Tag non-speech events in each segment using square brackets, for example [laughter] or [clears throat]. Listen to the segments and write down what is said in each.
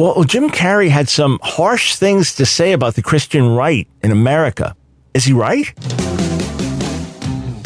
Well, Jim Carrey had some harsh things to say about the Christian right in America. Is he right?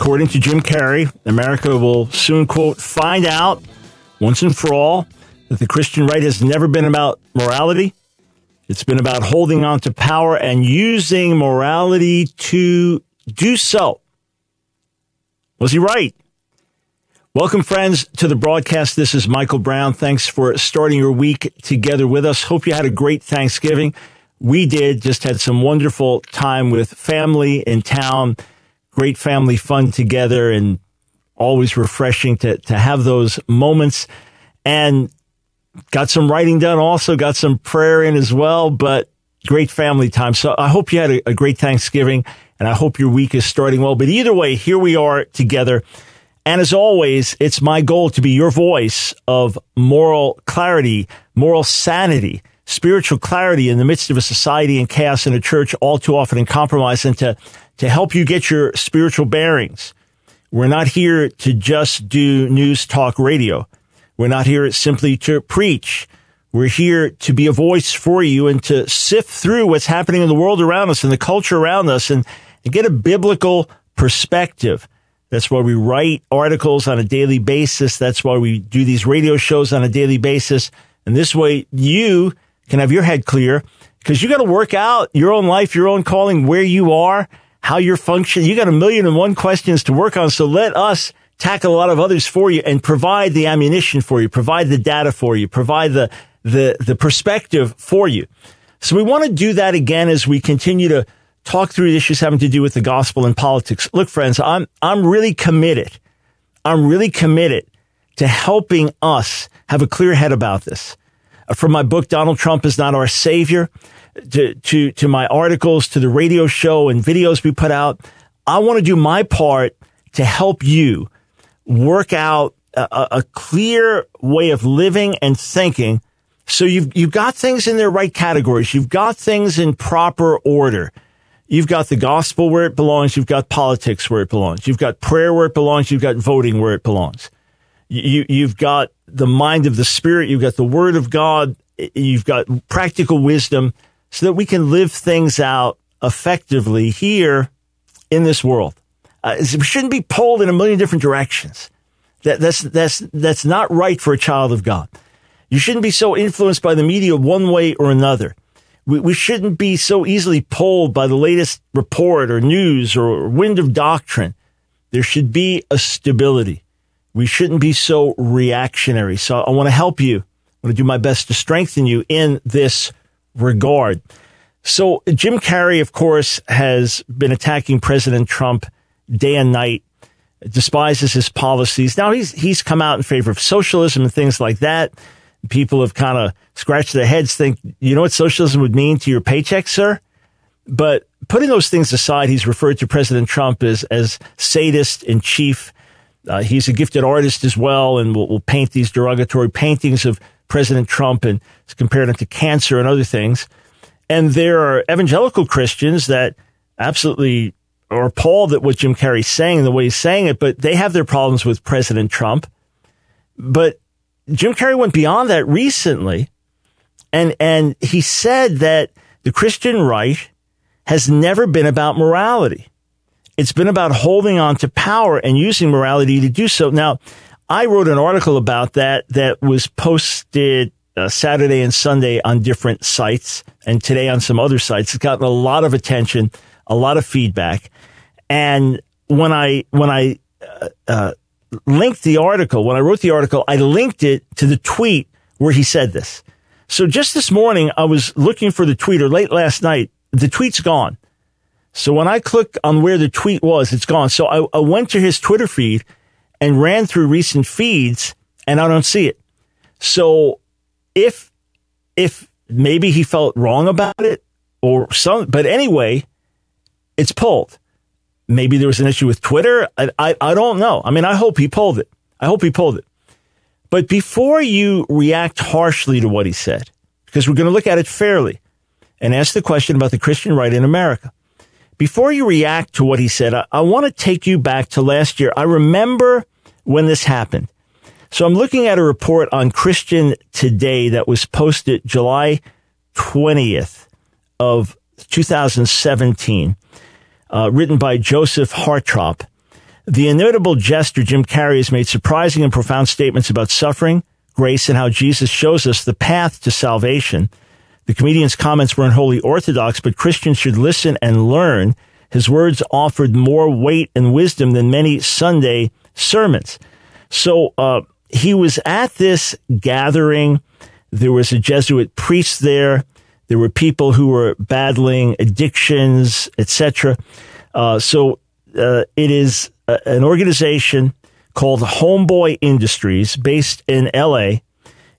according to Jim Carrey, America will soon quote find out once and for all that the Christian right has never been about morality. It's been about holding on to power and using morality to do so. Was he right? Welcome, friends, to the broadcast. This is Michael Brown. Thanks for starting your week together with us. Hope you had a great Thanksgiving we did just had some wonderful time with family in town, great family fun together and always refreshing to, to have those moments and got some writing done. Also got some prayer in as well, but great family time. So I hope you had a, a great Thanksgiving and I hope your week is starting well. But either way, here we are together. And as always, it's my goal to be your voice of moral clarity, moral sanity, spiritual clarity in the midst of a society and chaos in a church all too often in compromise and to, to help you get your spiritual bearings. We're not here to just do news talk radio. We're not here simply to preach. We're here to be a voice for you and to sift through what's happening in the world around us and the culture around us and, and get a biblical perspective. That's why we write articles on a daily basis. That's why we do these radio shows on a daily basis. And this way you can have your head clear because you got to work out your own life, your own calling, where you are, how you're functioning. You got a million and one questions to work on. So let us tackle a lot of others for you and provide the ammunition for you, provide the data for you, provide the, the, the perspective for you. So we want to do that again as we continue to talk through issues having to do with the gospel and politics. Look, friends, I'm, I'm really committed. I'm really committed to helping us have a clear head about this from my book, Donald Trump is not our savior, to, to, to my articles, to the radio show and videos we put out. I want to do my part to help you work out a, a clear way of living and thinking. So you've, you've got things in their right categories. You've got things in proper order. You've got the gospel where it belongs. You've got politics where it belongs. You've got prayer where it belongs. You've got voting where it belongs. You, you've got the mind of the spirit. You've got the word of God. You've got practical wisdom so that we can live things out effectively here in this world. Uh, we shouldn't be pulled in a million different directions. That, that's, that's, that's not right for a child of God. You shouldn't be so influenced by the media one way or another. We, we shouldn't be so easily pulled by the latest report or news or wind of doctrine. There should be a stability. We shouldn't be so reactionary. So I want to help you. I want to do my best to strengthen you in this regard. So Jim Carrey, of course, has been attacking President Trump day and night, despises his policies. Now he's, he's come out in favor of socialism and things like that. People have kind of scratched their heads, think, you know what socialism would mean to your paycheck, sir? But putting those things aside, he's referred to President Trump as, as sadist in chief uh, he's a gifted artist as well, and will, will paint these derogatory paintings of President Trump and compared him to cancer and other things. And there are evangelical Christians that absolutely are appalled at what Jim Carrey's saying, the way he's saying it, but they have their problems with President Trump. But Jim Carrey went beyond that recently, and and he said that the Christian right has never been about morality. It's been about holding on to power and using morality to do so. Now, I wrote an article about that that was posted uh, Saturday and Sunday on different sites and today on some other sites. It's gotten a lot of attention, a lot of feedback. And when I, when I, uh, uh, linked the article, when I wrote the article, I linked it to the tweet where he said this. So just this morning, I was looking for the tweet or late last night. The tweet's gone. So when I click on where the tweet was, it's gone. So I, I went to his Twitter feed and ran through recent feeds and I don't see it. So if if maybe he felt wrong about it or some, but anyway, it's pulled. Maybe there was an issue with Twitter. I, I, I don't know. I mean, I hope he pulled it. I hope he pulled it. But before you react harshly to what he said, because we're going to look at it fairly and ask the question about the Christian right in America. Before you react to what he said, I, I want to take you back to last year. I remember when this happened. So I'm looking at a report on Christian Today that was posted July 20th of 2017, uh, written by Joseph Hartropp. The inevitable jester Jim Carrey has made surprising and profound statements about suffering, grace, and how Jesus shows us the path to salvation. The comedian's comments weren't wholly orthodox, but Christians should listen and learn. His words offered more weight and wisdom than many Sunday sermons. So, uh, he was at this gathering. There was a Jesuit priest there. There were people who were battling addictions, etc. Uh, so uh, it is a, an organization called Homeboy Industries, based in L.A.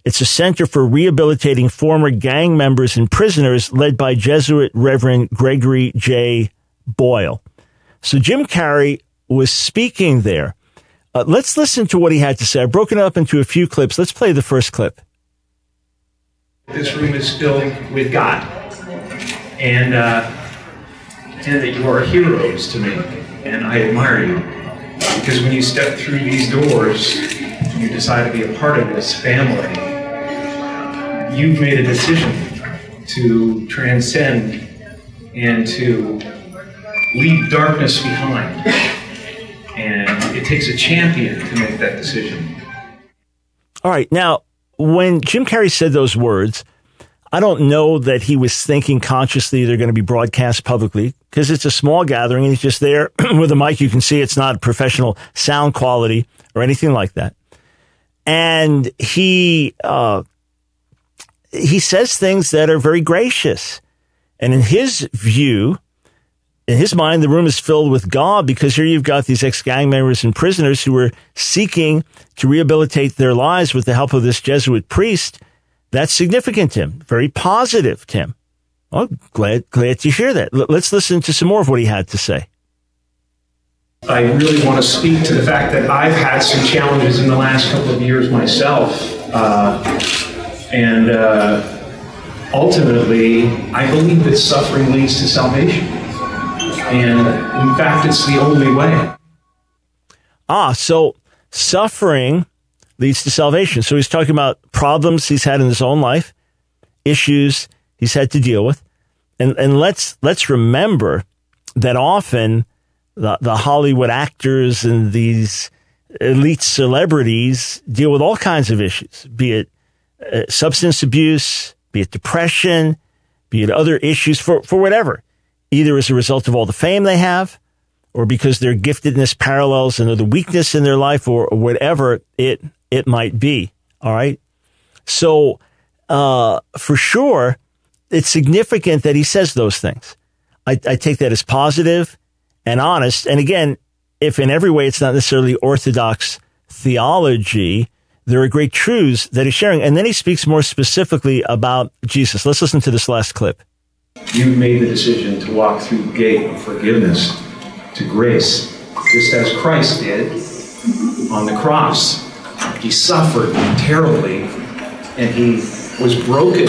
It's a center for rehabilitating former gang members and prisoners, led by Jesuit Reverend Gregory J. Boyle. So Jim Carrey was speaking there. Uh, let's listen to what he had to say. I've broken it up into a few clips. Let's play the first clip. This room is filled with God, and uh, and that you are heroes to me, and I admire you because when you step through these doors, and you decide to be a part of this family. You've made a decision to transcend and to leave darkness behind. And it takes a champion to make that decision. All right. Now, when Jim Carrey said those words, I don't know that he was thinking consciously they're going to be broadcast publicly because it's a small gathering and he's just there [clears throat] with a mic. You can see it's not professional sound quality or anything like that. And he, uh, he says things that are very gracious. And in his view, in his mind, the room is filled with God because here you've got these ex gang members and prisoners who are seeking to rehabilitate their lives with the help of this Jesuit priest. That's significant, Tim. Very positive, Tim. Oh, glad, glad to hear that. L- let's listen to some more of what he had to say. I really want to speak to the fact that I've had some challenges in the last couple of years myself. Uh, and uh, ultimately, I believe that suffering leads to salvation. And in fact, it's the only way. Ah, so suffering leads to salvation. So he's talking about problems he's had in his own life, issues he's had to deal with. And, and let's, let's remember that often the, the Hollywood actors and these elite celebrities deal with all kinds of issues, be it uh, substance abuse, be it depression, be it other issues for, for whatever, either as a result of all the fame they have or because their giftedness parallels another weakness in their life or, or whatever it, it might be. All right. So, uh, for sure, it's significant that he says those things. I, I take that as positive and honest. And again, if in every way it's not necessarily orthodox theology, there are great truths that he's sharing. And then he speaks more specifically about Jesus. Let's listen to this last clip. You made the decision to walk through the gate of forgiveness to grace, just as Christ did on the cross. He suffered terribly and he was broken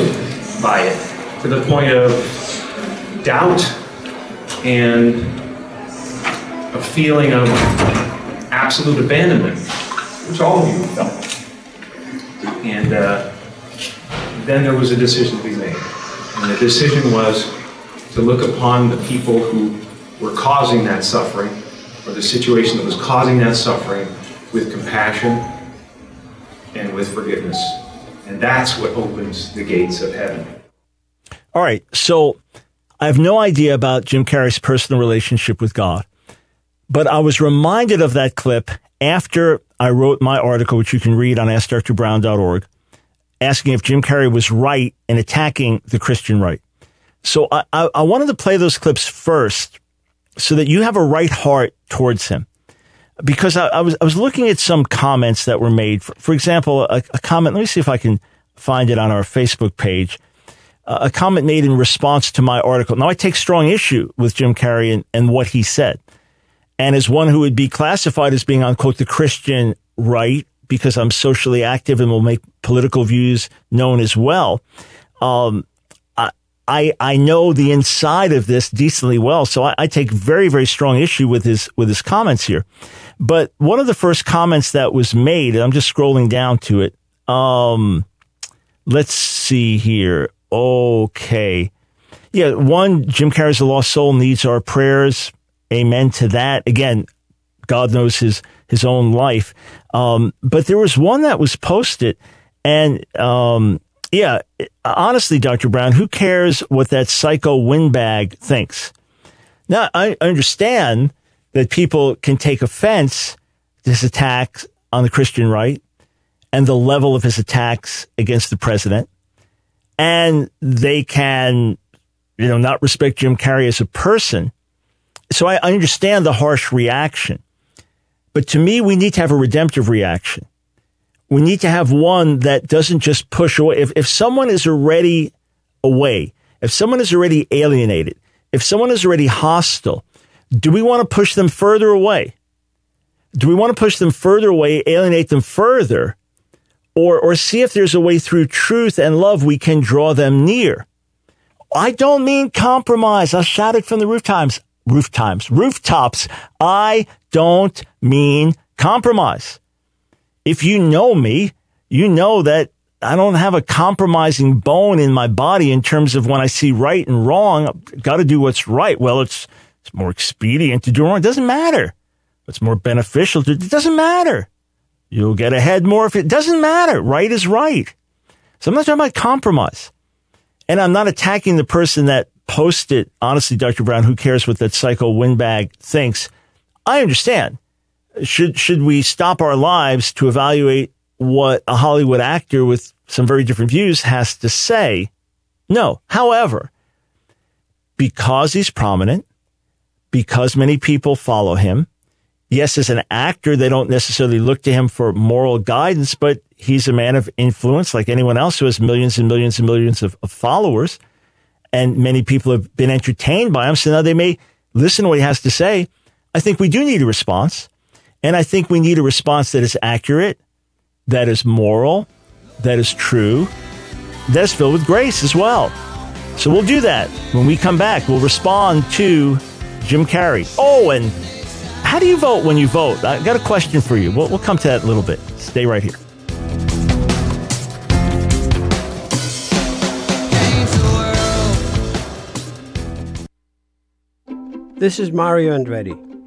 by it to the point of doubt and a feeling of absolute abandonment, which all of you felt. And uh, then there was a decision to be made. And the decision was to look upon the people who were causing that suffering, or the situation that was causing that suffering, with compassion and with forgiveness. And that's what opens the gates of heaven. All right. So I have no idea about Jim Carrey's personal relationship with God, but I was reminded of that clip after I wrote my article, which you can read on AskDrBrown.org, asking if Jim Carrey was right in attacking the Christian right. So I, I, I wanted to play those clips first so that you have a right heart towards him. Because I, I was I was looking at some comments that were made. For, for example, a, a, comment. Let me see if I can find it on our Facebook page. Uh, a comment made in response to my article. Now, I take strong issue with Jim Carrey and, and what he said. And as one who would be classified as being on, quote, the Christian right, because I'm socially active and will make political views known as well. Um, I, I know the inside of this decently well, so I, I, take very, very strong issue with his with his comments here. But one of the first comments that was made, I'm just scrolling down to it. Um, let's see here. Okay, yeah, one Jim Carrey's a lost soul needs our prayers. Amen to that. Again, God knows his his own life. Um, but there was one that was posted, and um, yeah, honestly, Dr. Brown, who cares what that psycho windbag thinks? Now, I understand that people can take offense to his attacks on the Christian right and the level of his attacks against the president. And they can, you know, not respect Jim Carrey as a person. So I understand the harsh reaction. But to me, we need to have a redemptive reaction we need to have one that doesn't just push away. If, if someone is already away, if someone is already alienated, if someone is already hostile, do we want to push them further away? Do we want to push them further away, alienate them further, or, or see if there's a way through truth and love we can draw them near? I don't mean compromise. I'll shout it from the rooftops, rooftops, rooftops. I don't mean compromise if you know me, you know that I don't have a compromising bone in my body in terms of when I see right and wrong, got to do what's right. Well, it's, it's more expedient to do wrong. It doesn't matter. It's more beneficial to, it doesn't matter. You'll get ahead more if it doesn't matter. Right is right. So I'm not talking about compromise. And I'm not attacking the person that posted, honestly, Dr. Brown, who cares what that psycho windbag thinks. I understand should should we stop our lives to evaluate what a Hollywood actor with some very different views has to say? No. However, because he's prominent, because many people follow him, yes, as an actor, they don't necessarily look to him for moral guidance, but he's a man of influence like anyone else who has millions and millions and millions of, of followers. And many people have been entertained by him. So now they may listen to what he has to say. I think we do need a response. And I think we need a response that is accurate, that is moral, that is true, that is filled with grace as well. So we'll do that when we come back. We'll respond to Jim Carrey. Oh, and how do you vote when you vote? I got a question for you. We'll, we'll come to that in a little bit. Stay right here. This is Mario Andretti.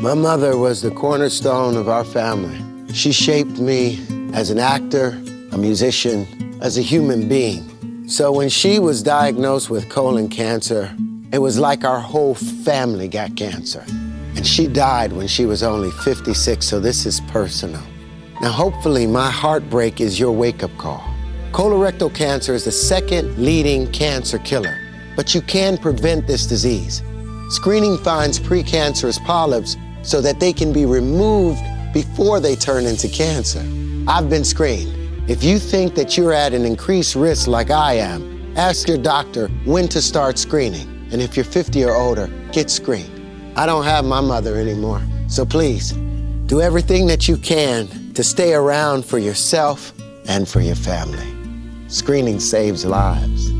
My mother was the cornerstone of our family. She shaped me as an actor, a musician, as a human being. So when she was diagnosed with colon cancer, it was like our whole family got cancer. And she died when she was only 56, so this is personal. Now, hopefully, my heartbreak is your wake up call. Colorectal cancer is the second leading cancer killer, but you can prevent this disease. Screening finds precancerous polyps so that they can be removed before they turn into cancer. I've been screened. If you think that you're at an increased risk like I am, ask your doctor when to start screening. And if you're 50 or older, get screened. I don't have my mother anymore. So please, do everything that you can to stay around for yourself and for your family. Screening saves lives.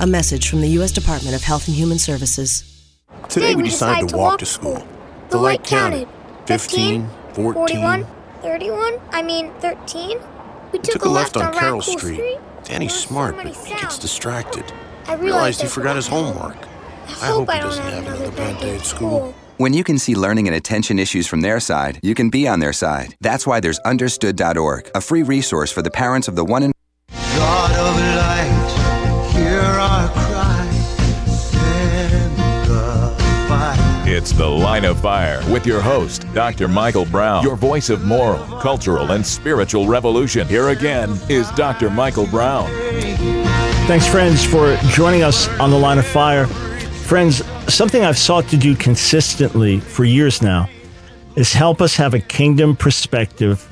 A message from the U.S. Department of Health and Human Services. Today, we decided to walk to school. The light counted 15, 14, 41, 31, I mean 13. We took, took a left, left on Carroll Street. Street. Danny's smart, but he gets distracted. I realized he forgot his homework. I hope, he doesn't have another bad day at school. When you can see learning and attention issues from their side, you can be on their side. That's why there's understood.org, a free resource for the parents of the one in It's The Line of Fire with your host, Dr. Michael Brown, your voice of moral, cultural, and spiritual revolution. Here again is Dr. Michael Brown. Thanks, friends, for joining us on the line of fire. Friends, something I've sought to do consistently for years now is help us have a kingdom perspective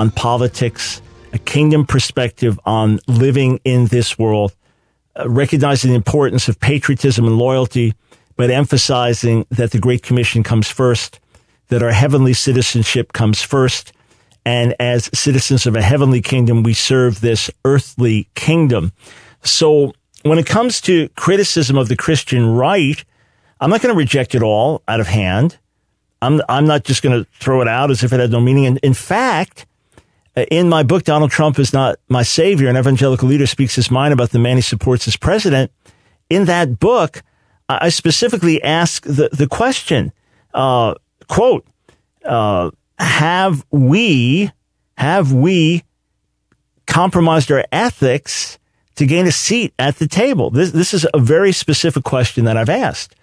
on politics, a kingdom perspective on living in this world, uh, recognizing the importance of patriotism and loyalty, but emphasizing that the Great Commission comes first, that our heavenly citizenship comes first, and as citizens of a heavenly kingdom, we serve this earthly kingdom. So when it comes to criticism of the Christian right, I'm not going to reject it all out of hand. I'm, I'm not just going to throw it out as if it had no meaning. And in fact, uh, in my book, Donald Trump is not my savior. An evangelical leader speaks his mind about the man he supports as president. In that book, I specifically ask the, the question, uh, quote, uh, have we, have we compromised our ethics to gain a seat at the table? This, this is a very specific question that I've asked.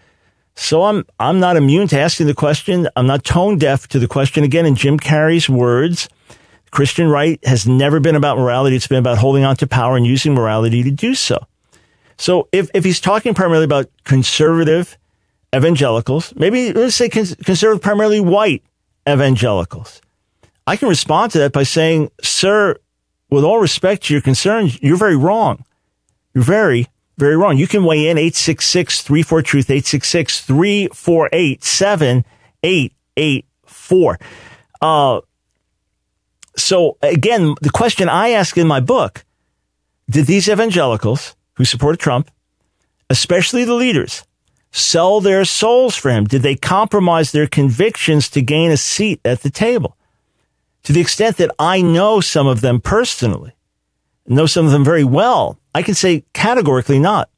So I'm, I'm not immune to asking the question. I'm not tone deaf to the question. Again, in Jim Carrey's words, Christian right has never been about morality. It's been about holding on to power and using morality to do so. So if, if he's talking primarily about conservative evangelicals, maybe let's say conservative, primarily white evangelicals, I can respond to that by saying, sir, with all respect to your concerns, you're very wrong. You're very, very wrong. You can weigh in 866 34 Truth, 866 348 7884. Uh, so again, the question I ask in my book, did these evangelicals who supported Trump, especially the leaders, sell their souls for him? Did they compromise their convictions to gain a seat at the table? to the extent that I know some of them personally, know some of them very well, I can say categorically not.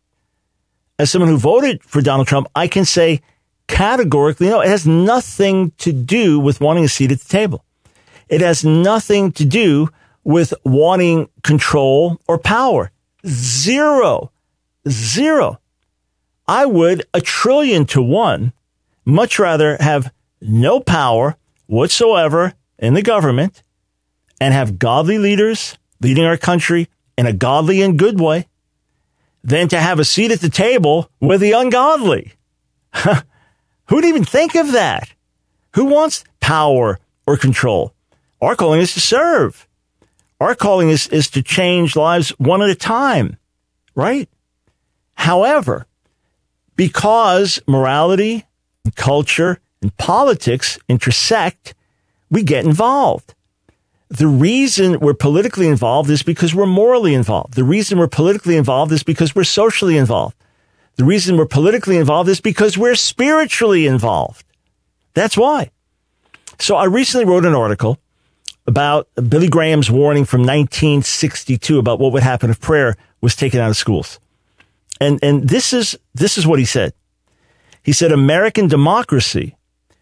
As someone who voted for Donald Trump, I can say categorically no. It has nothing to do with wanting a seat at the table. It has nothing to do with wanting control or power. Zero. Zero. I would a trillion to one much rather have no power whatsoever in the government and have godly leaders leading our country in a godly and good way than to have a seat at the table with the ungodly. [laughs] Who'd even think of that? Who wants power or control? Our calling is to serve. Our calling is, is to change lives one at a time, right? However, because morality and culture and politics intersect, we get involved. The reason we're politically involved is because we're morally involved. The reason we're politically involved is because we're socially involved. The reason we're politically involved is because we're spiritually involved. That's why. So I recently wrote an article about Billy Graham's warning from 1962 about what would happen if prayer was taken out of schools. And, and this is, this is what he said. He said, American democracy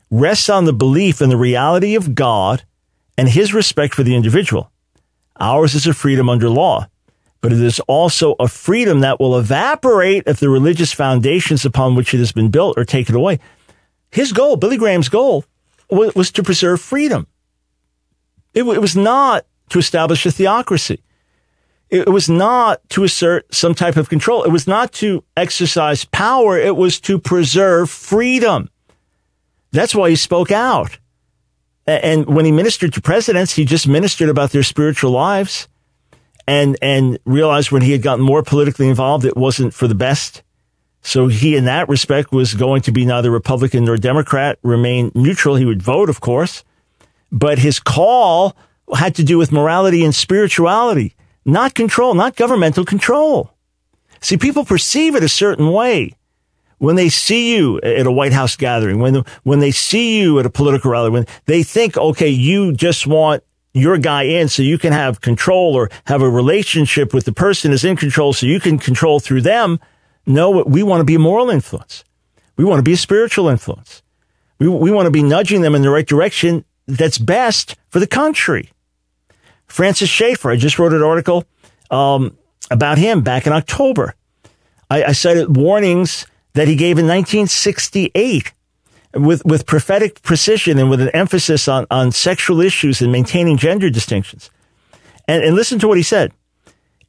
rests on the belief in the reality of God and his respect for the individual. Ours is a freedom under law, but it is also a freedom that will evaporate if the religious foundations upon which it has been built are taken away. His goal, Billy Graham's goal, was to preserve freedom. It, was not to establish a theocracy. It was not to assert some type of control. It was not to exercise power. It was to preserve freedom. That's why he spoke out. And when he ministered to presidents, he just ministered about their spiritual lives and, and realized when he had gotten more politically involved, it wasn't for the best. So he, in that respect, was going to be neither Republican nor Democrat, remain neutral. He would vote, of course, but his call had to do with morality and spirituality, not control, not governmental control. See, people perceive it a certain way when they see you at a White House gathering, when, when they see you at a political rally, when they think, okay, you just want your guy in so you can have control or have a relationship with the person is in control so you can control through them. No, we want to be a moral influence. We want to be a spiritual influence. We, we want to be nudging them in the right direction that's best for the country. Francis Schaeffer, I just wrote an article um, about him back in October. I, I cited warnings that he gave in 1968 with, with prophetic precision and with an emphasis on, on sexual issues and maintaining gender distinctions. And, and listen to what he said.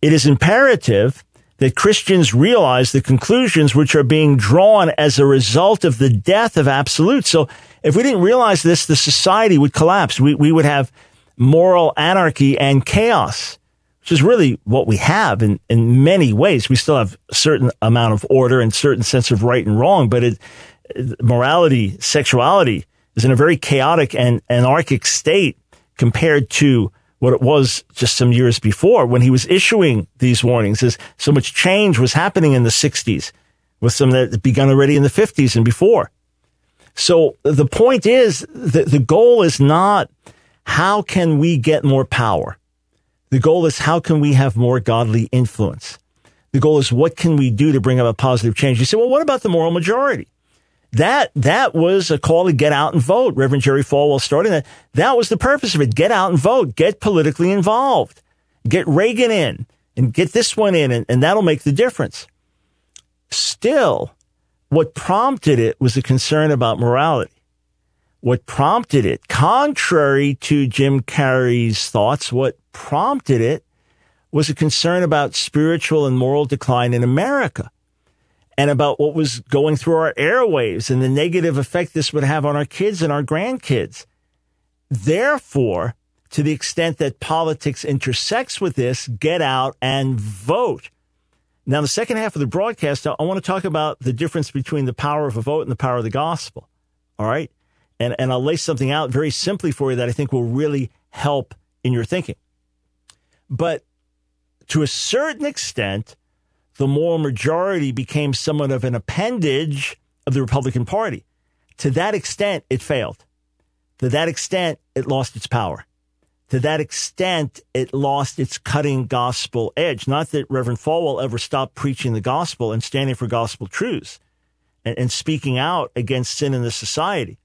It is imperative that Christians realize the conclusions which are being drawn as a result of the death of absolute. So if we didn't realize this, the society would collapse. We, we would have moral anarchy and chaos, which is really what we have in, in many ways. We still have a certain amount of order and certain sense of right and wrong, but it, morality, sexuality is in a very chaotic and anarchic state compared to what it was just some years before when he was issuing these warnings as so much change was happening in the 60s with some that had begun already in the 50s and before. So the point is that the goal is not how can we get more power? The goal is how can we have more godly influence? The goal is what can we do to bring about positive change? You say, well, what about the moral majority? that that was a call to get out and vote. Reverend Jerry Falwell starting that. That was the purpose of it. Get out and vote. Get politically involved. Get Reagan in and get this one in, and, and that'll make the difference. Still, what prompted it was a concern about morality. What prompted it, contrary to Jim Carrey's thoughts, what prompted it was a concern about spiritual and moral decline in America and about what was going through our airwaves and the negative effect this would have on our kids and our grandkids. Therefore, to the extent that politics intersects with this, get out and vote. Now, the second half of the broadcast, I want to talk about the difference between the power of a vote and the power of the gospel. All right. And, and I'll lay something out very simply for you that I think will really help in your thinking. But to a certain extent, the moral majority became somewhat of an appendage of the Republican Party. To that extent, it failed. To that extent, it lost its power. To that extent, it lost its cutting gospel edge. Not that Reverend Falwell ever stopped preaching the gospel and standing for gospel truths and, and speaking out against sin in the society.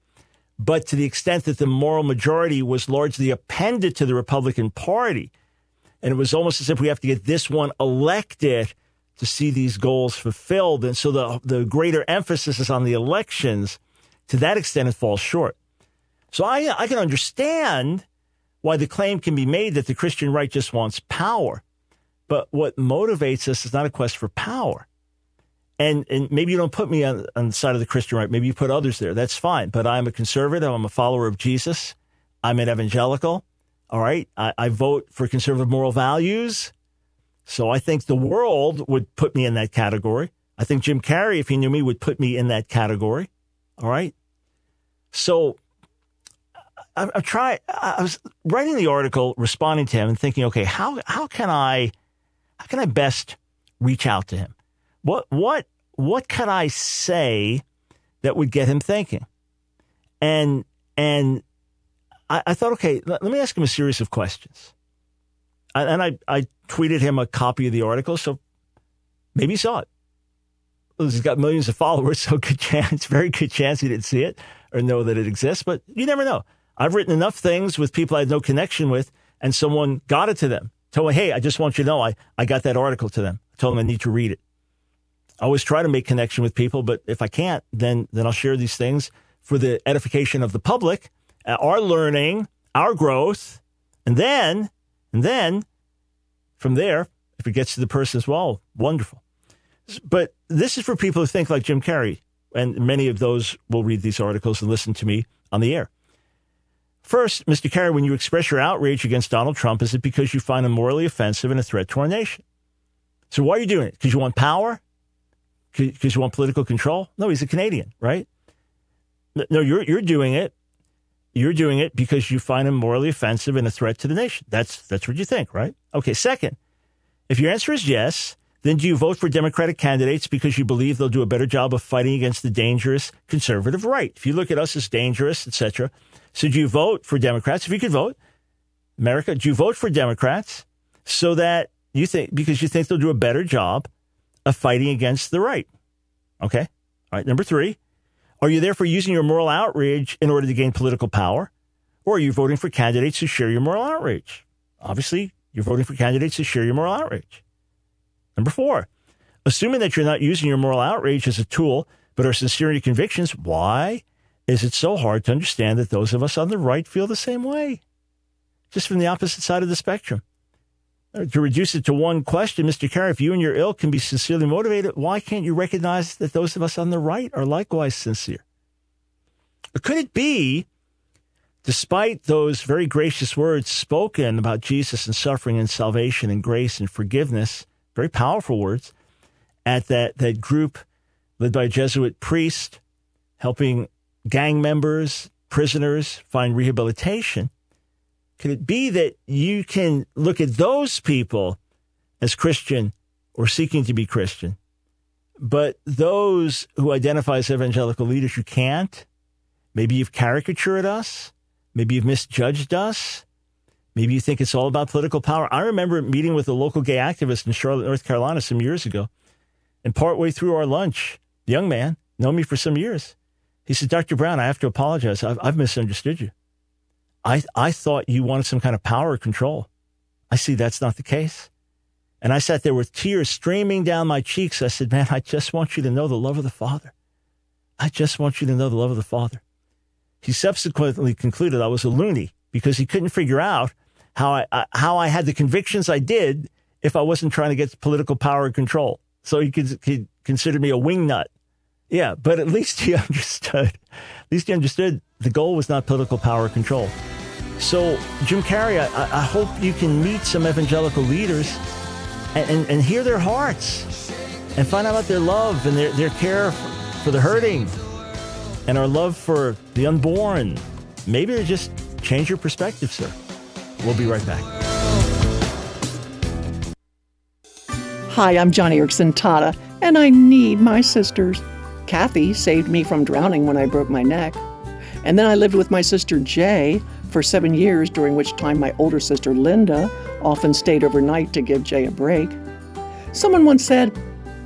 But to the extent that the moral majority was largely appended to the Republican Party, and it was almost as if we have to get this one elected to see these goals fulfilled. And so the, the greater emphasis is on the elections. To that extent, it falls short. So I, I can understand why the claim can be made that the Christian right just wants power. But what motivates us is not a quest for power. And, and maybe you don't put me on, on the side of the Christian right. Maybe you put others there. That's fine. But I'm a conservative. I'm a follower of Jesus. I'm an evangelical. All right. I, I vote for conservative moral values. So I think the world would put me in that category. I think Jim Carrey, if he knew me, would put me in that category. All right. So I, I try. I was writing the article, responding to him, and thinking, okay, how how can I how can I best reach out to him? What what what could I say that would get him thinking? And and I, I thought, okay, let, let me ask him a series of questions and I, I tweeted him a copy of the article, so maybe he saw it. He's got millions of followers, [laughs] so good chance, very good chance he didn't see it or know that it exists, but you never know. I've written enough things with people I had no connection with, and someone got it to them. Told me, hey, I just want you to know I, I got that article to them. I told them I need to read it. I always try to make connection with people, but if I can't, then then I'll share these things for the edification of the public, uh, our learning, our growth, and then and then from there, if it gets to the person as well, wonderful. But this is for people who think like Jim Carrey, and many of those will read these articles and listen to me on the air. First, Mr. Carrey, when you express your outrage against Donald Trump, is it because you find him morally offensive and a threat to our nation? So why are you doing it? Because you want power? Because you want political control? No, he's a Canadian, right? No, you're you're doing it you're doing it because you find him morally offensive and a threat to the nation. That's that's what you think, right? Okay, second, if your answer is yes, then do you vote for Democratic candidates because you believe they'll do a better job of fighting against the dangerous conservative right? If you look at us as dangerous, etc., so do you vote for Democrats? If you could vote, America, do you vote for Democrats so that you think because you think they'll do a better job of fighting against the right? Okay. All right. Number three, are you therefore using your moral outrage in order to gain political power? Or are you voting for candidates who share your moral outrage? Obviously, you're voting for candidates who share your moral outrage. Number four, assuming that you're not using your moral outrage as a tool, but are sincere in your convictions, why is it so hard to understand that those of us on the right feel the same way? Just from the opposite side of the spectrum. Uh, to reduce it to one question, Mr. Carrey, if you and your ilk can be sincerely motivated, why can't you recognize that those of us on the right are likewise sincere? Or could it be, despite those very gracious words spoken about Jesus and suffering and salvation and grace and forgiveness, very powerful words, at that, that group led by a Jesuit priest helping gang members, prisoners find rehabilitation? Could it be that you can look at those people as Christian or seeking to be Christian, but those who identify as evangelical leaders, you can't? Maybe you've caricatured us. Maybe you've misjudged us. Maybe you think it's all about political power. I remember meeting with a local gay activist in Charlotte, North Carolina, some years ago. And partway through our lunch, the young man, known me for some years, he said, Dr. Brown, I have to apologize. I've, I've misunderstood you. I, I thought you wanted some kind of power control. I see that's not the case. And I sat there with tears streaming down my cheeks. I said, Man, I just want you to know the love of the Father. I just want you to know the love of the Father. He subsequently concluded I was a loony because he couldn't figure out how I, I how I had the convictions I did if I wasn't trying to get political power and control. So he could, he considered me a wingnut. Yeah, but at least he [laughs] understood. At least he understood the goal was not political power and control. So, Jim Carrey, I, I hope you can meet some evangelical leaders and, and, and, hear their hearts and find out about their love and their, their care for the hurting and our love for the unborn. Maybe to just change your perspective, sir. We'll be right back. Hi, I'm Joni Eareckson Tada, and I need my sisters. Kathy saved me from drowning when I broke my neck. And then I lived with my sister Jay for seven years, during which time my older sister Linda often stayed overnight to give Jay a break. Someone once said,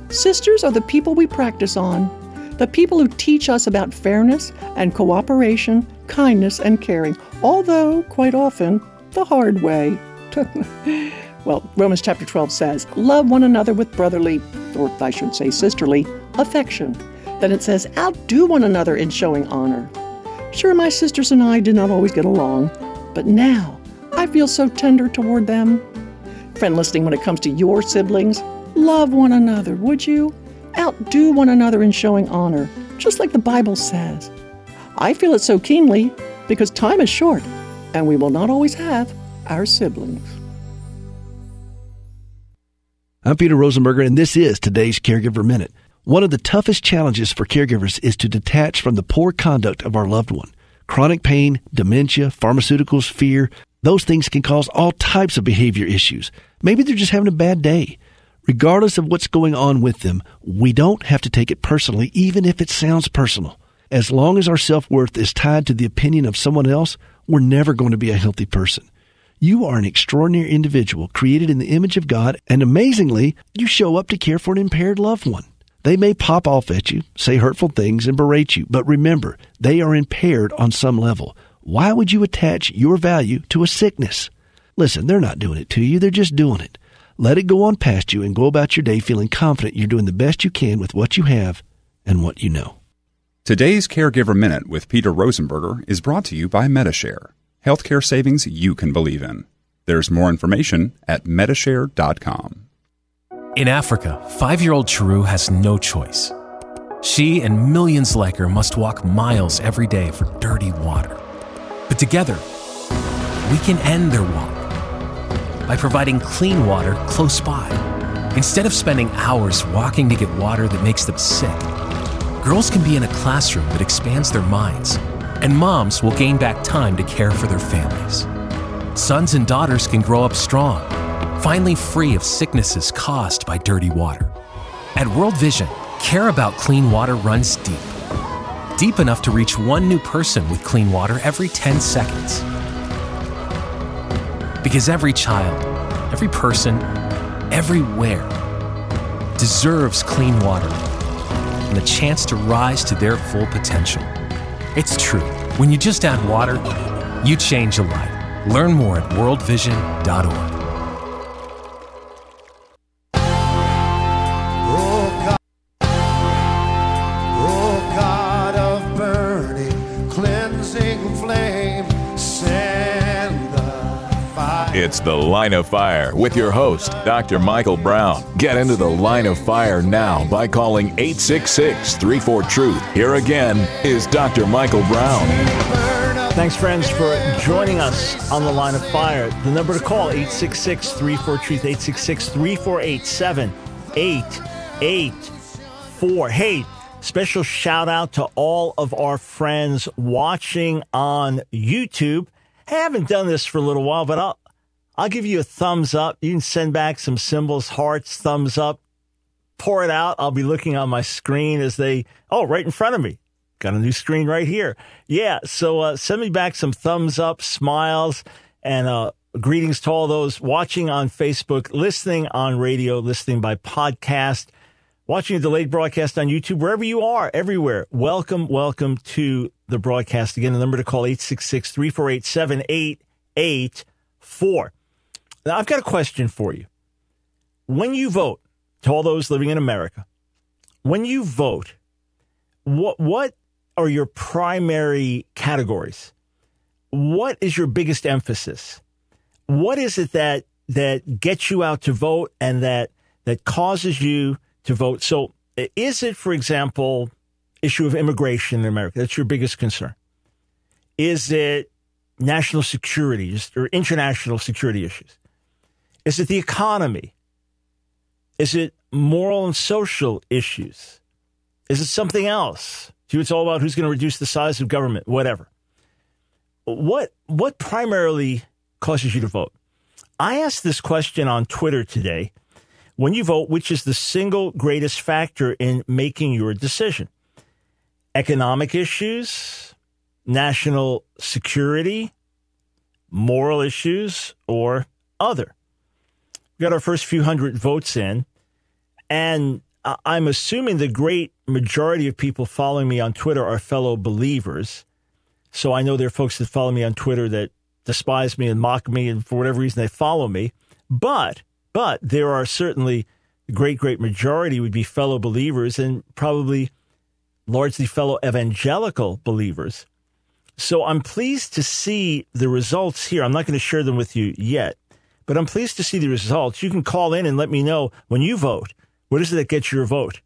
Sisters are the people we practice on, the people who teach us about fairness and cooperation, kindness and caring, although quite often the hard way. [laughs] well, Romans chapter 12 says, Love one another with brotherly, or I should say sisterly, affection then it says, outdo one another in showing honor. Sure, my sisters and I did not always get along, but now I feel so tender toward them. Friend listening, when it comes to your siblings, love one another, would you? Outdo one another in showing honor, just like the Bible says. I feel it so keenly because time is short and we will not always have our siblings. I'm Peter Rosenberger, and this is today's Caregiver Minute. One of the toughest challenges for caregivers is to detach from the poor conduct of our loved one. Chronic pain, dementia, pharmaceuticals, fear, those things can cause all types of behavior issues. Maybe they're just having a bad day. Regardless of what's going on with them, we don't have to take it personally, even if it sounds personal. As long as our self worth is tied to the opinion of someone else, we're never going to be a healthy person. You are an extraordinary individual created in the image of God, and amazingly, you show up to care for an impaired loved one. They may pop off at you, say hurtful things, and berate you, but remember, they are impaired on some level. Why would you attach your value to a sickness? Listen, they're not doing it to you, they're just doing it. Let it go on past you and go about your day feeling confident you're doing the best you can with what you have and what you know. Today's Caregiver Minute with Peter Rosenberger is brought to you by Medi-Share, healthcare savings you can believe in. There's more information at Medi-Share.com. In Africa, five year old Chiru has no choice. She and millions like her must walk miles every day for dirty water. But together, we can end their walk by providing clean water close by. Instead of spending hours walking to get water that makes them sick, girls can be in a classroom that expands their minds, and moms will gain back time to care for their families. Sons and daughters can grow up strong finally free of sicknesses caused by dirty water. At World Vision, care about clean water runs deep. Deep enough to reach one new person with clean water every 10 seconds. Because every child, every person, everywhere deserves clean water and the chance to rise to their full potential. It's true. When you just add water, you change a life. Learn more at worldvision.org. It's The Line of Fire with your host, Dr. Michael Brown. Get into the line of fire now by calling 866 34 Truth. Here again is Dr. Michael Brown. Thanks, friends, for joining us on the line of fire. The number to call 866 34 Truth, 866 348 7884. Hey, special shout out to all of our friends watching on YouTube. I haven't done this for a little while, but I'll I'll give you a thumbs up. You can send back some symbols, hearts, thumbs up. Pour it out. I'll be looking on my screen as they, oh, right in front of me. Got a new screen right here. Yeah. So uh, send me back some thumbs up, smiles, and uh, greetings to all those watching on Facebook, listening on radio, listening by podcast, watching a delayed broadcast on YouTube, wherever you are, everywhere. Welcome, welcome to the broadcast. Again, the number to call 866 348 7884. Now, I've got a question for you. When you vote, to all those living in America, when you vote, what what are your primary categories? What is your biggest emphasis? What is it that that gets you out to vote and that that causes you to vote? So, is it, for example, issue of immigration in America? That's your biggest concern. Is it national security or international security issues? Is it the economy? Is it moral and social issues? Is it something else? You, it's all about who's going to reduce the size of government, whatever. What what primarily causes you to vote? I asked this question on Twitter today. When you vote, which is the single greatest factor in making your decision? Economic issues, national security, moral issues, or other? We got our first few hundred votes in. And I'm assuming the great majority of people following me on Twitter are fellow believers. So I know there are folks that follow me on Twitter that despise me and mock me, and for whatever reason they follow me. But but there are certainly the great great majority would be fellow believers and probably largely fellow evangelical believers. So I'm pleased to see the results here. I'm not going to share them with you yet, but I'm pleased to see the results. You can call in and let me know when you vote what is it that gets your vote?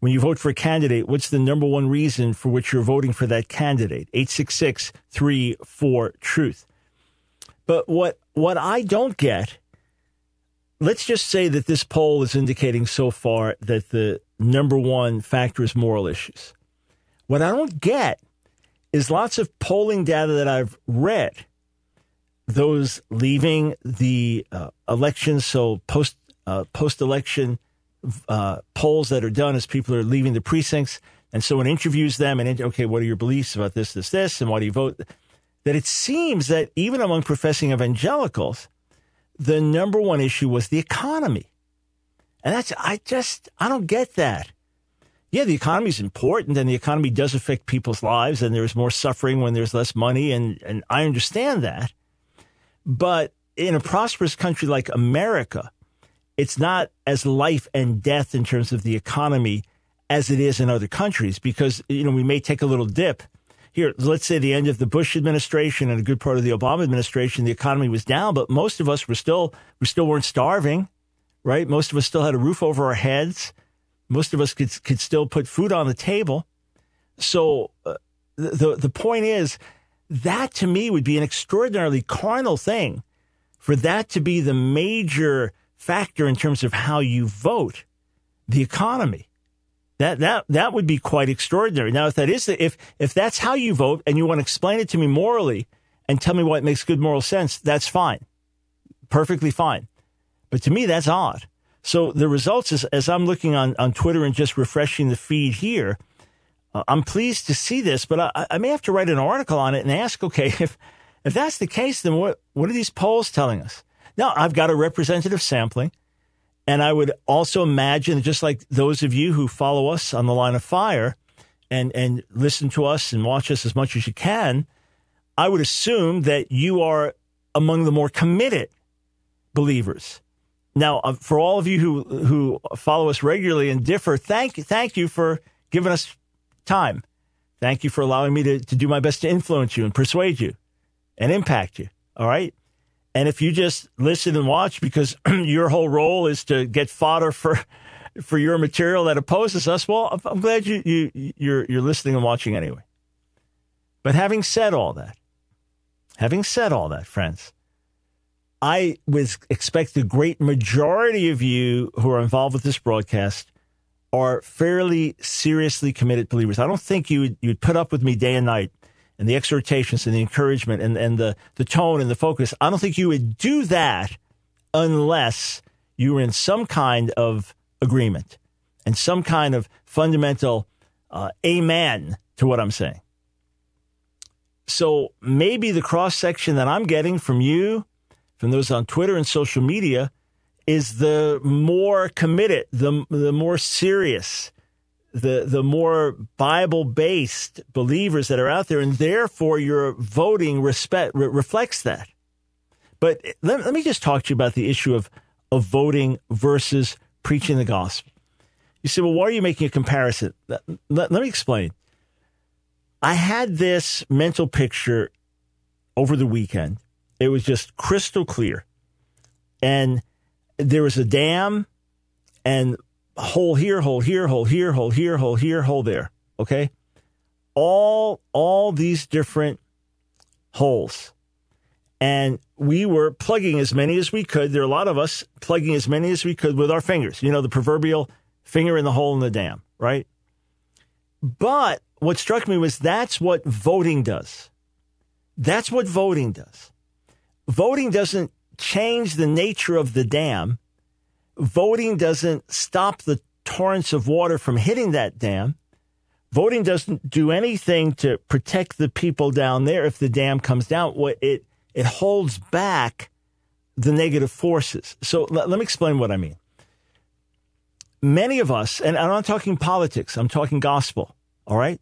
When you vote for a candidate, what's the number one reason for which you're voting for that candidate? 866 34 Truth. But what, what I don't get, let's just say that this poll is indicating so far that the number one factor is moral issues. What I don't get is lots of polling data that I've read, those leaving the uh, election, so post uh, post election uh, polls that are done as people are leaving the precincts. And someone interviews them and, okay, what are your beliefs about this, this, this, and why do you vote? That it seems that even among professing evangelicals, the number one issue was the economy. And that's, I just, I don't get that. Yeah, the economy is important and the economy does affect people's lives and there's more suffering when there's less money. And, and I understand that. But in a prosperous country like America, it's not as life and death in terms of the economy as it is in other countries because you know we may take a little dip. Here let's say the end of the bush administration and a good part of the obama administration the economy was down but most of us were still we still weren't starving right? Most of us still had a roof over our heads. Most of us could could still put food on the table. So uh, the the point is that to me would be an extraordinarily carnal thing for that to be the major factor in terms of how you vote the economy. That that that would be quite extraordinary. Now, if that is the, if if that's how you vote and you want to explain it to me morally and tell me why it makes good moral sense, that's fine, perfectly fine. But to me, that's odd. So the results, is, as I'm looking on on Twitter and just refreshing the feed here, I'm pleased to see this. But I, I may have to write an article on it and ask, okay, [laughs] if if that's the case, then what what are these polls telling us? Now, I've got a representative sampling. And I would also imagine, just like those of you who follow us on the line of fire and, and listen to us and watch us as much as you can, I would assume that you are among the more committed believers. Now, uh, for all of you who, who follow us regularly and differ, thank, thank you for giving us time. Thank you for allowing me to, to do my best to influence you and persuade you and impact you. All right. And if you just listen and watch because [clears throat] your whole role is to get fodder for [laughs] for your material that opposes us, well, I'm glad you, you you're you're listening and watching anyway. But having said all that, having said all that, friends, I would expect the great majority of you who are involved with this broadcast are fairly seriously committed believers. I don't think you would, you'd put up with me day and night and the exhortations and the encouragement and, and the, the tone and the focus. I don't think you would do that unless you were in some kind of agreement and some kind of fundamental uh, amen to what I'm saying. So maybe the cross section that I'm getting from you, from those on Twitter and social media, is the more committed, the, the more serious, the, the more Bible based believers that are out there. And therefore, your voting respect, re- reflects that. But let, let me just talk to you about the issue of, of voting versus preaching the gospel. You say, well, why are you making a comparison? Let, let, let me explain. I had this mental picture over the weekend. It was just crystal clear. And there was a dam and hole here, hole here, hole here, hole here, hole here, hole there. Okay. All, all these different holes. And we were plugging as many as we could. There are a lot of us plugging as many as we could with our fingers. You know, the proverbial finger in the hole in the dam, right? But what struck me was that's what voting does. That's what voting does. Voting doesn't change the nature of the dam. Voting doesn't stop the torrents of water from hitting that dam. Voting doesn't do anything to protect the people down there if the dam comes down. What it it holds back the negative forces. So let, let me explain what I mean. Many of us, and I'm not talking politics, I'm talking gospel, all right?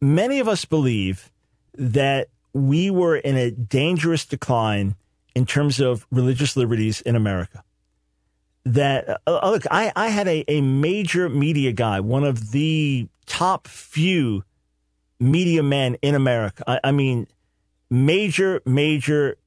Many of us believe that we were in a dangerous decline in terms of religious liberties in America. That, uh, uh, look, I, I had a, a major media guy, one of the top few media men in America. I, I mean, major, major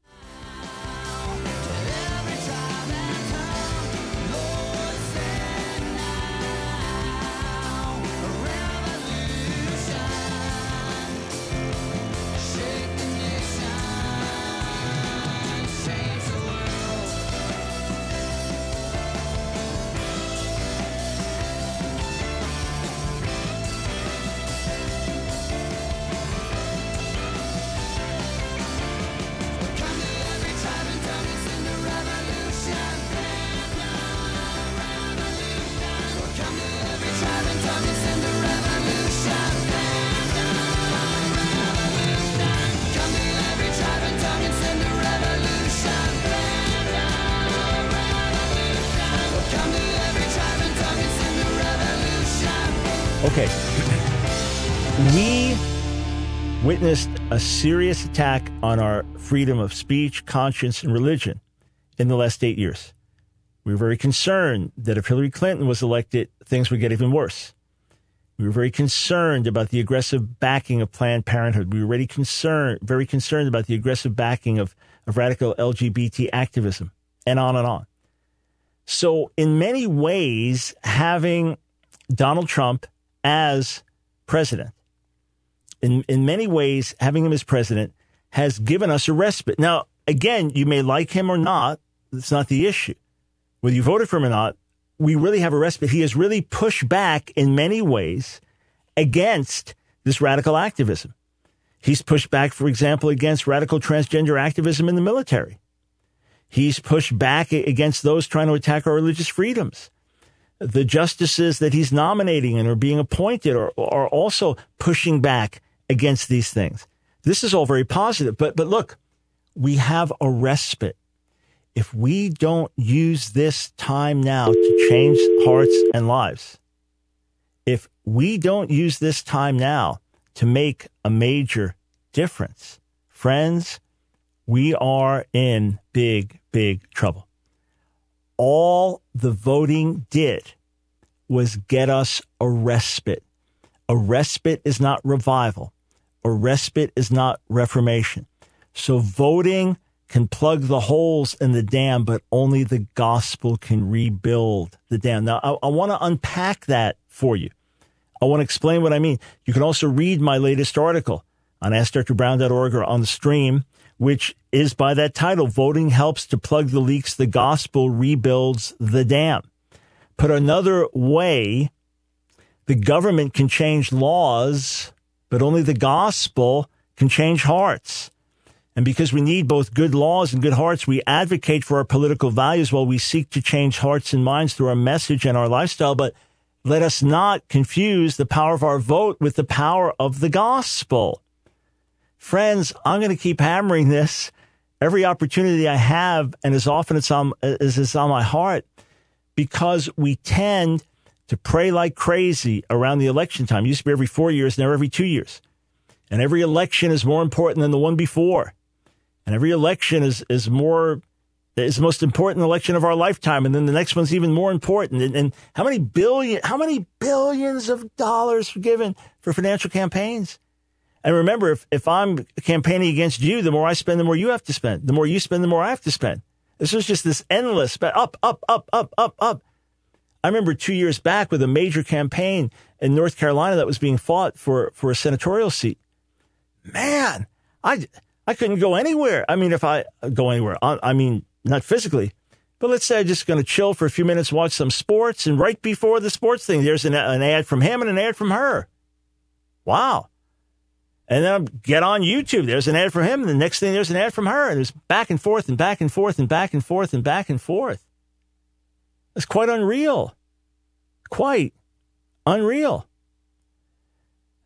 attack on our freedom of speech, conscience, and religion in the last eight years. We were very concerned that if Hillary Clinton was elected, things would get even worse. We were very concerned about the aggressive backing of Planned Parenthood. We were already concerned, very concerned about the aggressive backing of, of radical LGBT activism, and on and on. So, in many ways, having Donald Trump as president, in, in many ways, having him as president has given us a respite. Now, again, you may like him or not. That's not the issue. Whether you voted for him or not, we really have a respite. He has really pushed back in many ways against this radical activism. He's pushed back, for example, against radical transgender activism in the military. He's pushed back against those trying to attack our religious freedoms the justices that he's nominating and are being appointed are, are also pushing back against these things. This is all very positive. But, but look, we have a respite. If we don't use this time now to change hearts and lives, if we don't use this time now to make a major difference, friends, we are in big, big trouble all the voting did was get us a respite. A respite is not revival. A respite is not reformation. So voting can plug the holes in the dam, but only the gospel can rebuild the dam. Now, I, I want to unpack that for you. I want to explain what I mean. You can also read my latest article on AskDrBrown.org or on the stream, which is by that title, Voting Helps to Plug the Leaks, the Gospel Rebuilds the Dam. Put another way, the government can change laws, but only the gospel can change hearts. And because we need both good laws and good hearts, we advocate for our political values while we seek to change hearts and minds through our message and our lifestyle. But let us not confuse the power of our vote with the power of the gospel. Friends, I'm going to keep hammering this every opportunity I have and as often as, it's on my heart because we tend to pray like crazy around the election time. It used to be every four years, now every two years. And every election is more important than the one before. And every election is, is more, is the most important election of our lifetime. And then the next one's even more important. And, and how many billion, how many billions of dollars are given for financial campaigns? And remember, if, if I'm campaigning against you, the more I spend, the more you have to spend. The more you spend, the more I have to spend. This was just this endless, but up, up, up, up, up, up. I remember two years back with a major campaign in North Carolina that was being fought for, for a senatorial seat. Man, I, I couldn't go anywhere. I mean, if I uh, go anywhere, I, mean, not physically, but let's say I'm just going to chill for a few minutes, watch some sports, and right before the sports thing, there's an, an ad from him and an ad from her. Wow. And then I get on YouTube. There's an ad from him. And the next thing, there's an ad from her. And there's back and forth and back and forth and back and forth and back and forth. It's quite unreal. Quite unreal.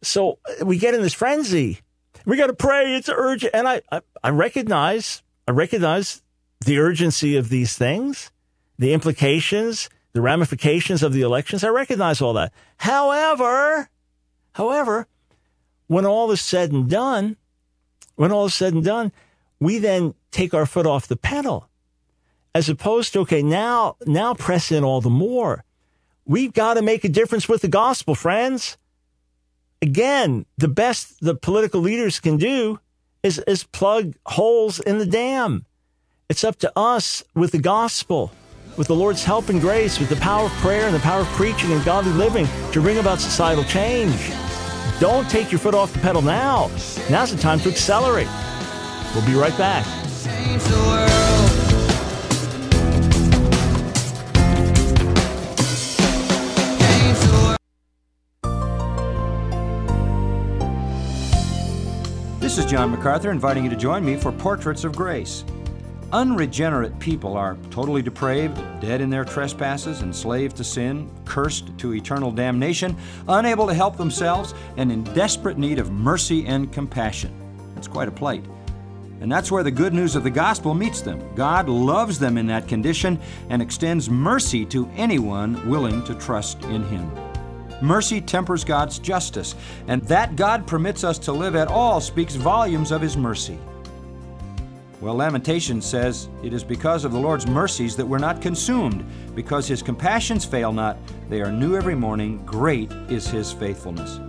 So uh, we get in this frenzy. We got to pray. It's urgent. And I, I, I recognize, I recognize the urgency of these things, the implications, the ramifications of the elections. I recognize all that. However, however, when all is said and done, when all is said and done, we then take our foot off the pedal as opposed to, okay, now, now press in all the more. We've got to make a difference with the gospel, friends again, the best the political leaders can do is, is plug holes in the dam. It's up to us with the gospel, with the Lord's help and grace, with the power of prayer and the power of preaching and godly living to bring about societal change. Don't take your foot off the pedal now. Now's the time to accelerate. We'll be right back. This is John MacArthur inviting you to join me for Portraits of Grace. Unregenerate people are totally depraved, dead in their trespasses, enslaved to sin, cursed to eternal damnation, unable to help themselves, and in desperate need of mercy and compassion. It's quite a plight. And that's where the good news of the gospel meets them. God loves them in that condition and extends mercy to anyone willing to trust in Him. Mercy tempers God's justice, and that God permits us to live at all speaks volumes of His mercy. Well, Lamentation says, It is because of the Lord's mercies that we're not consumed, because His compassions fail not. They are new every morning. Great is His faithfulness.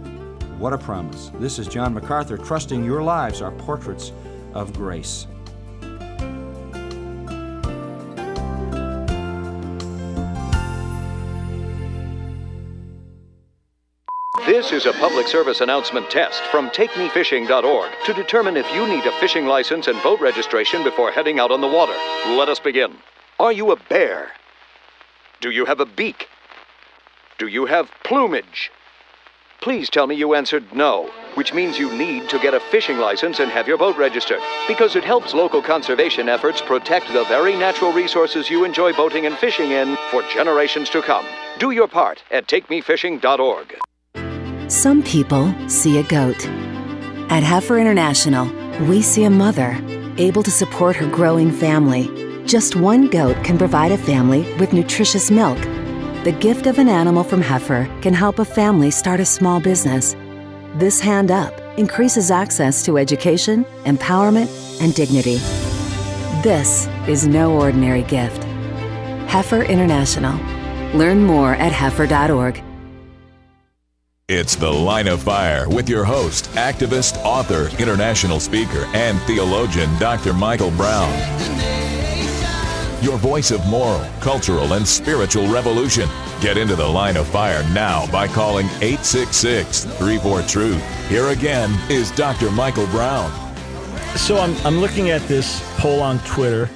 What a promise. This is John MacArthur trusting your lives are portraits of grace. This is a public service announcement test from TakeMeFishing.org to determine if you need a fishing license and boat registration before heading out on the water. Let us begin. Are you a bear? Do you have a beak? Do you have plumage? Please tell me you answered no, which means you need to get a fishing license and have your boat registered, because it helps local conservation efforts protect the very natural resources you enjoy boating and fishing in for generations to come. Do your part at TakeMeFishing.org. Some people see a goat. At Heifer International, we see a mother able to support her growing family. Just one goat can provide a family with nutritious milk. The gift of an animal from Heifer can help a family start a small business. This hand up increases access to education, empowerment, and dignity. This is no ordinary gift. Heifer International. Learn more at heifer.org. It's The Line of Fire with your host, activist, author, international speaker, and theologian, Dr. Michael Brown. Your voice of moral, cultural, and spiritual revolution. Get into The Line of Fire now by calling 866 34 Truth. Here again is Dr. Michael Brown. So I'm, I'm looking at this poll on Twitter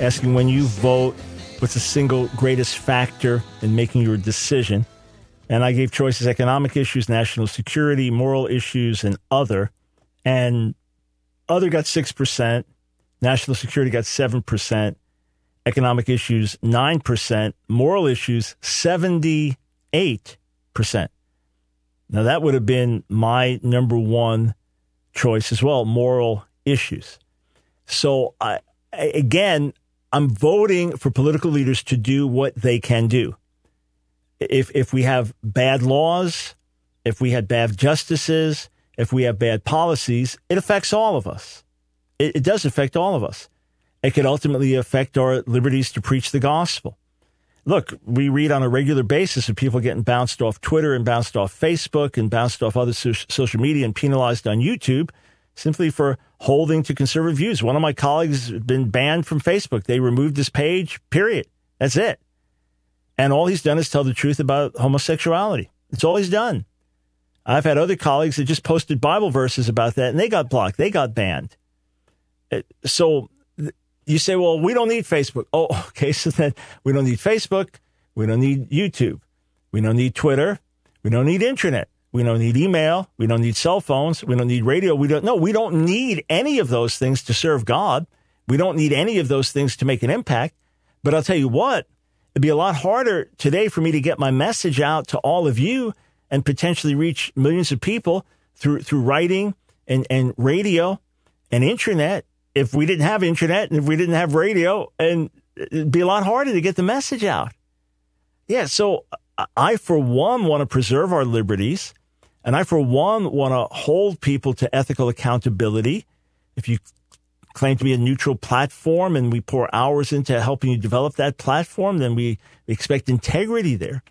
asking when you vote, what's the single greatest factor in making your decision? And I gave choices economic issues, national security, moral issues, and other. And other got 6%, national security got 7%, economic issues 9%, moral issues 78%. Now, that would have been my number one choice as well moral issues. So, I, again, I'm voting for political leaders to do what they can do if if we have bad laws, if we had bad justices, if we have bad policies, it affects all of us. It, it does affect all of us. It could ultimately affect our liberties to preach the gospel. Look, we read on a regular basis of people getting bounced off Twitter and bounced off Facebook and bounced off other so- social media and penalized on YouTube simply for holding to conservative views. One of my colleagues has been banned from Facebook. They removed his page, period. That's it. And all he's done is tell the truth about homosexuality. That's all he's done. I've had other colleagues that just posted Bible verses about that and they got blocked. They got banned. So you say, well, we don't need Facebook. Oh, okay. So then we don't need Facebook. We don't need YouTube. We don't need Twitter. We don't need internet. We don't need email. We don't need cell phones. We don't need radio. We don't, no, we don't need any of those things to serve God. We don't need any of those things to make an impact. But I'll tell you what, It'd be a lot harder today for me to get my message out to all of you and potentially reach millions of people through through writing and, and radio and internet if we didn't have internet and if we didn't have radio and it'd be a lot harder to get the message out. Yeah, so I for one want to preserve our liberties and I for one want to hold people to ethical accountability. If you claim to be a neutral platform and we pour hours into helping you develop that platform, then we expect integrity there.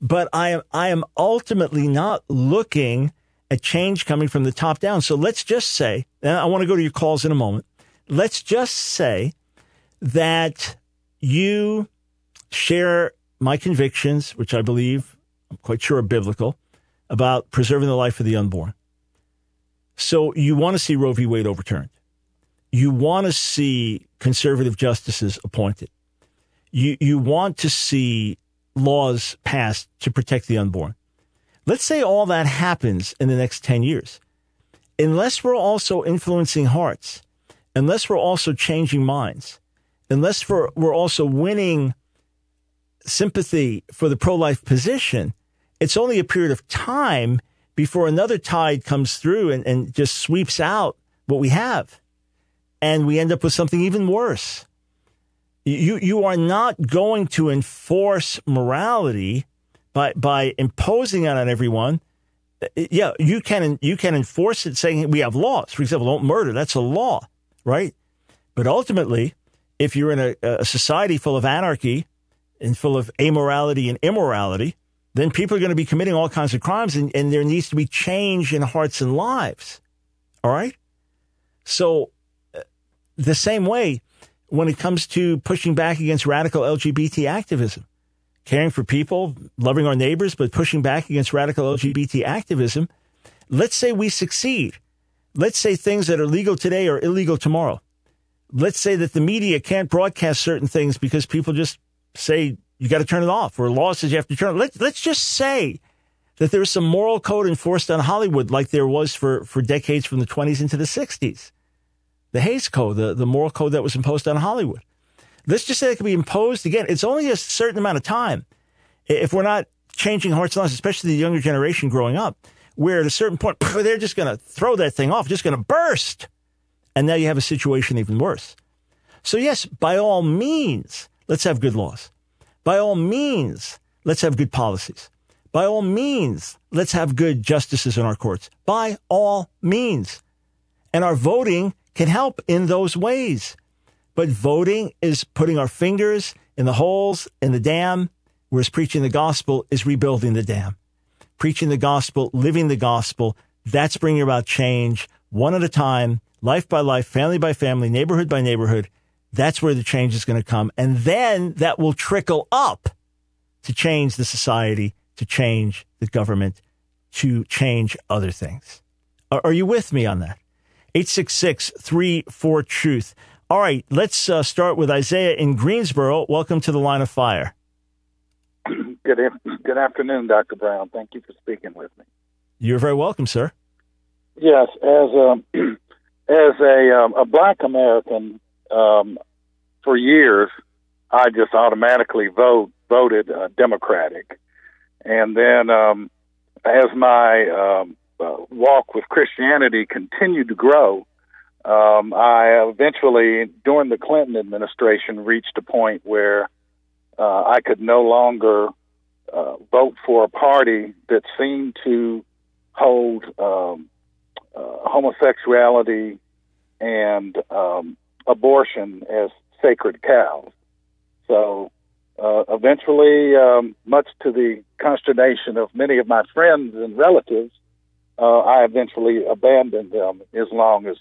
But I am, I am ultimately not looking at change coming from the top down. So let's just say, and I want to go to your calls in a moment. Let's just say that you share my convictions, which I believe, I'm quite sure are biblical, about preserving the life of the unborn. So you want to see Roe v. Wade overturned you want to see conservative justices appointed. You, you want to see laws passed to protect the unborn. Let's say all that happens in the next 10 years. Unless we're also influencing hearts, unless we're also changing minds, unless we're, we're also winning sympathy for the pro life position, it's only a period of time before another tide comes through and, and just sweeps out what we have and we end up with something even worse. You, you are not going to enforce morality by, by imposing it on everyone. Yeah, you can, you can enforce it saying we have laws. For example, don't murder. That's a law, right? But ultimately, if you're in a, a society full of anarchy and full of amorality and immorality, then people are going to be committing all kinds of crimes and, and there needs to be change in hearts and lives. All right? So the same way when it comes to pushing back against radical LGBT activism, caring for people, loving our neighbors, but pushing back against radical LGBT activism. Let's say we succeed. Let's say things that are legal today are illegal tomorrow. Let's say that the media can't broadcast certain things because people just say you got to turn it off or law says you have to turn it. Let's, let's just say that there's some moral code enforced on Hollywood like there was for, for decades from the 20s into the 60s the Hays Code, the, the moral code that was imposed on Hollywood. Let's just say it can be imposed again. It's only a certain amount of time. If we're not changing hearts and lives, especially the younger generation growing up, where at a certain point, they're just going to throw that thing off, just going to burst. And now you have a situation even worse. So yes, by all means, let's have good laws. By all means, let's have good policies. By all means, let's have good justices in our courts. By all means. And our voting can help in those ways. But voting is putting our fingers in the holes in the dam, whereas preaching the gospel is rebuilding the dam. preaching the gospel, living the gospel. That's bringing about change one at a time, life by life, family by family, neighborhood by neighborhood. That's where the change is going to come. And then that will trickle up to change the society, to change the government, to change other things. Are, you with me on that? 866 34 Truth. All right, let's uh, start with Isaiah in Greensboro. Welcome to the line of fire. Good, good afternoon, Dr. Brown. Thank you for speaking with me. You're very welcome, sir. Yes, as a, [clears throat] as a, um, a black American, um, for years, I just automatically vote voted uh, Democratic, and then um, as my um, uh, walk with Christianity continued to grow, um, I eventually, during the Clinton administration, reached a point where uh, I could no longer uh, vote for a party that seemed to hold um, uh, homosexuality and um, abortion as sacred cows. So uh, eventually, um, much to the consternation of many of my friends and relatives, uh, I eventually abandoned them as long as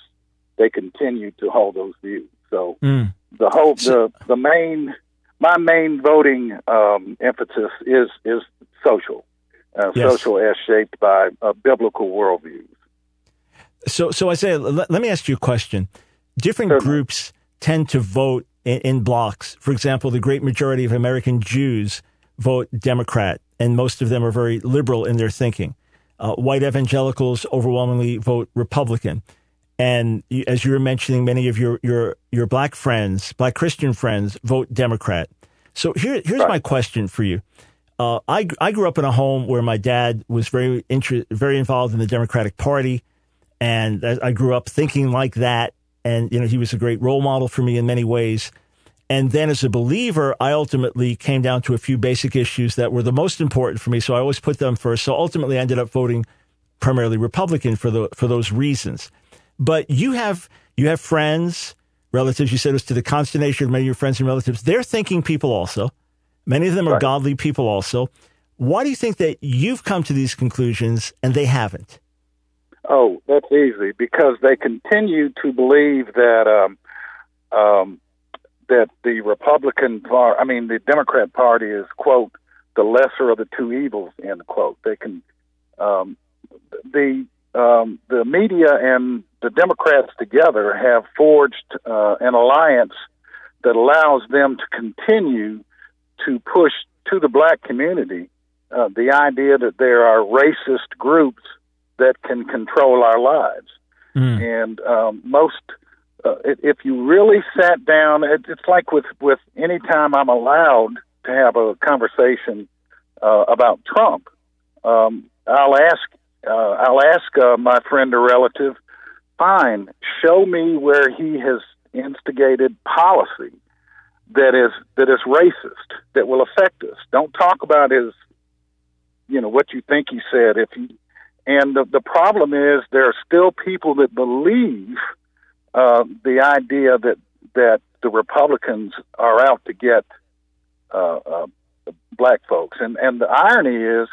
they continued to hold those views. So mm. the whole the the main my main voting um, emphasis is is social, uh, Yes. social as shaped by uh, biblical worldviews. So, so Isaiah, let, let me ask you a question. Different groups tend to vote in, in blocks. For example, the great majority of American Jews vote Democrat, and most of them are very liberal in their thinking. Uh, white evangelicals overwhelmingly vote Republican. And you- as you were mentioning, many of your, your, your black friends, black Christian friends, vote Democrat. So here, here's my question for you. Uh, I, I grew up in a home where my dad was very inter- very involved in the Democratic Party, and I I grew up thinking like that. And you know, he was a great role model for me in many ways. And then, as a believer, I ultimately came down to a few basic issues that were the most important for me. So I always put them first. So ultimately, I ended up voting primarily Republican for the for those reasons. But you have you have friends, relatives. You said it was to the consternation of many of your friends and relatives. They're thinking people also. Many of them are godly people also. Why do you think that you've come to these conclusions and they haven't? Oh, that's easy because they continue to believe that um, um, that the Republican part, I mean, the Democrat Party is quote the lesser of the two evils end quote. They can um, the um, the media and the Democrats together have forged uh, an alliance that allows them to continue to push to the black community uh, the idea that there are racist groups that can control our lives. And um, most, uh, if you really sat down, it, it's like with with any time I'm allowed to have a conversation uh, about Trump, um, I'll ask uh, I'll ask uh, my friend or relative, fine, show me where he has instigated policy that is that is racist that will affect us. Don't talk about his, you know, what you think he said. If he, and the the problem is there are still people that believe uh, the idea that that the Republicans are out to get uh, uh, black folks, and and the irony is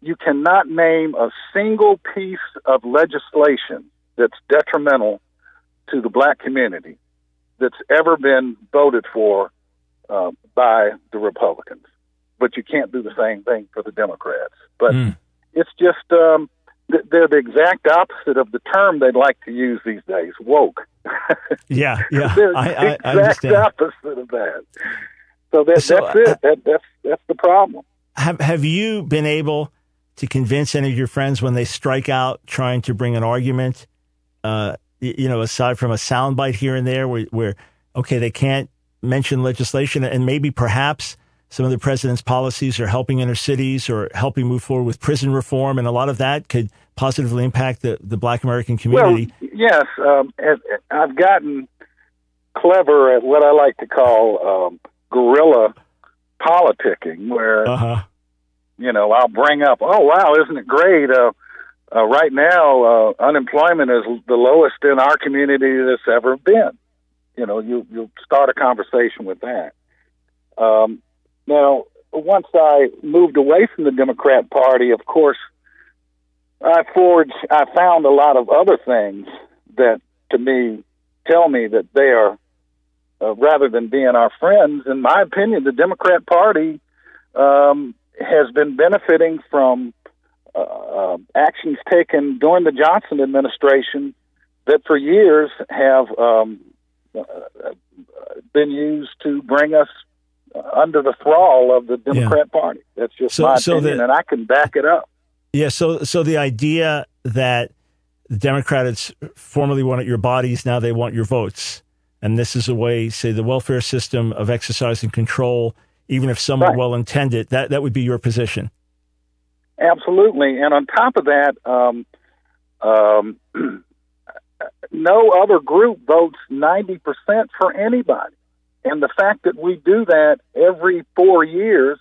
you cannot name a single piece of legislation that's detrimental to the black community that's ever been voted for uh, by the Republicans. But you can't do the same thing for the Democrats. But it's just um, they're the exact opposite of the term they'd like to use these days, woke. Yeah, yeah, [laughs] they're I, the I, exact understand. opposite of that. So, that, So, that's it. That, that's that's the problem. Have Have you been able to convince any of your friends when they strike out trying to bring an argument? Uh, you know, aside from a soundbite here and there, where, where okay, they can't mention legislation, and maybe perhaps some of the president's policies are helping inner cities or helping move forward with prison reform, and a lot of that could positively impact the, the Black American community. Well, yes, um, I've gotten clever at what I like to call um, guerrilla politicking, where uh-huh. you know I'll bring up, oh wow, isn't it great? Uh, uh, right now, uh, unemployment is the lowest in our community that's ever been. You know, you you start a conversation with that. Um, now, once I moved away from the Democrat Party, of course, I forged. I found a lot of other things that, to me, tell me that they are, uh, rather than being our friends. In my opinion, the Democrat Party um, has been benefiting from uh, uh, actions taken during the Johnson administration that, for years, have um, uh, been used to bring us under the thrall of the Democrat yeah. Party. That's just so, my so opinion, the, and I can back it up. Yeah. So, so the idea that the Democrats formerly wanted your bodies, now they want your votes, and this is a way, say, the welfare system of exercising control, even if somewhat right. well intended. That that would be your position. Absolutely, and on top of that, um, um, [clears throat] no other group votes ninety percent for anybody. And the fact that we do that every four years,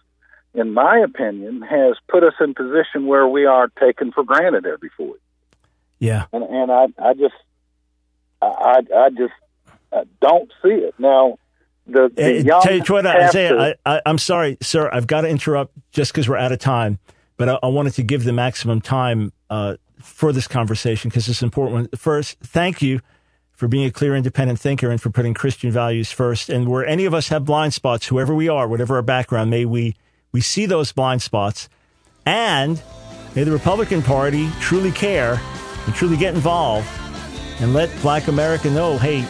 in my opinion, has put us in position where we are taken for granted every four years. Yeah. And, and I, I just, I, I just uh, don't see it. Now, the, the young tell you what, Isaiah, I, I, I'm sorry, sir, I've got to interrupt just because we're out of time, but I, I, wanted to give the maximum time uh, for this conversation because it's important. First, thank you for being a clear, independent thinker and for putting Christian values first. And where any of us have blind spots, whoever we are, whatever our background, may we, we see those blind spots. And may the Republican Party truly care and truly get involved and let black America know, hey,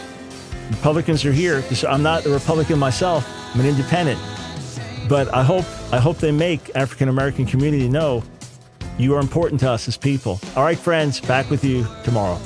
Republicans are here. I'm not a Republican myself. I'm an independent. But I hope I hope they make African American community know you are important to us as people. All right, friends, back with you tomorrow.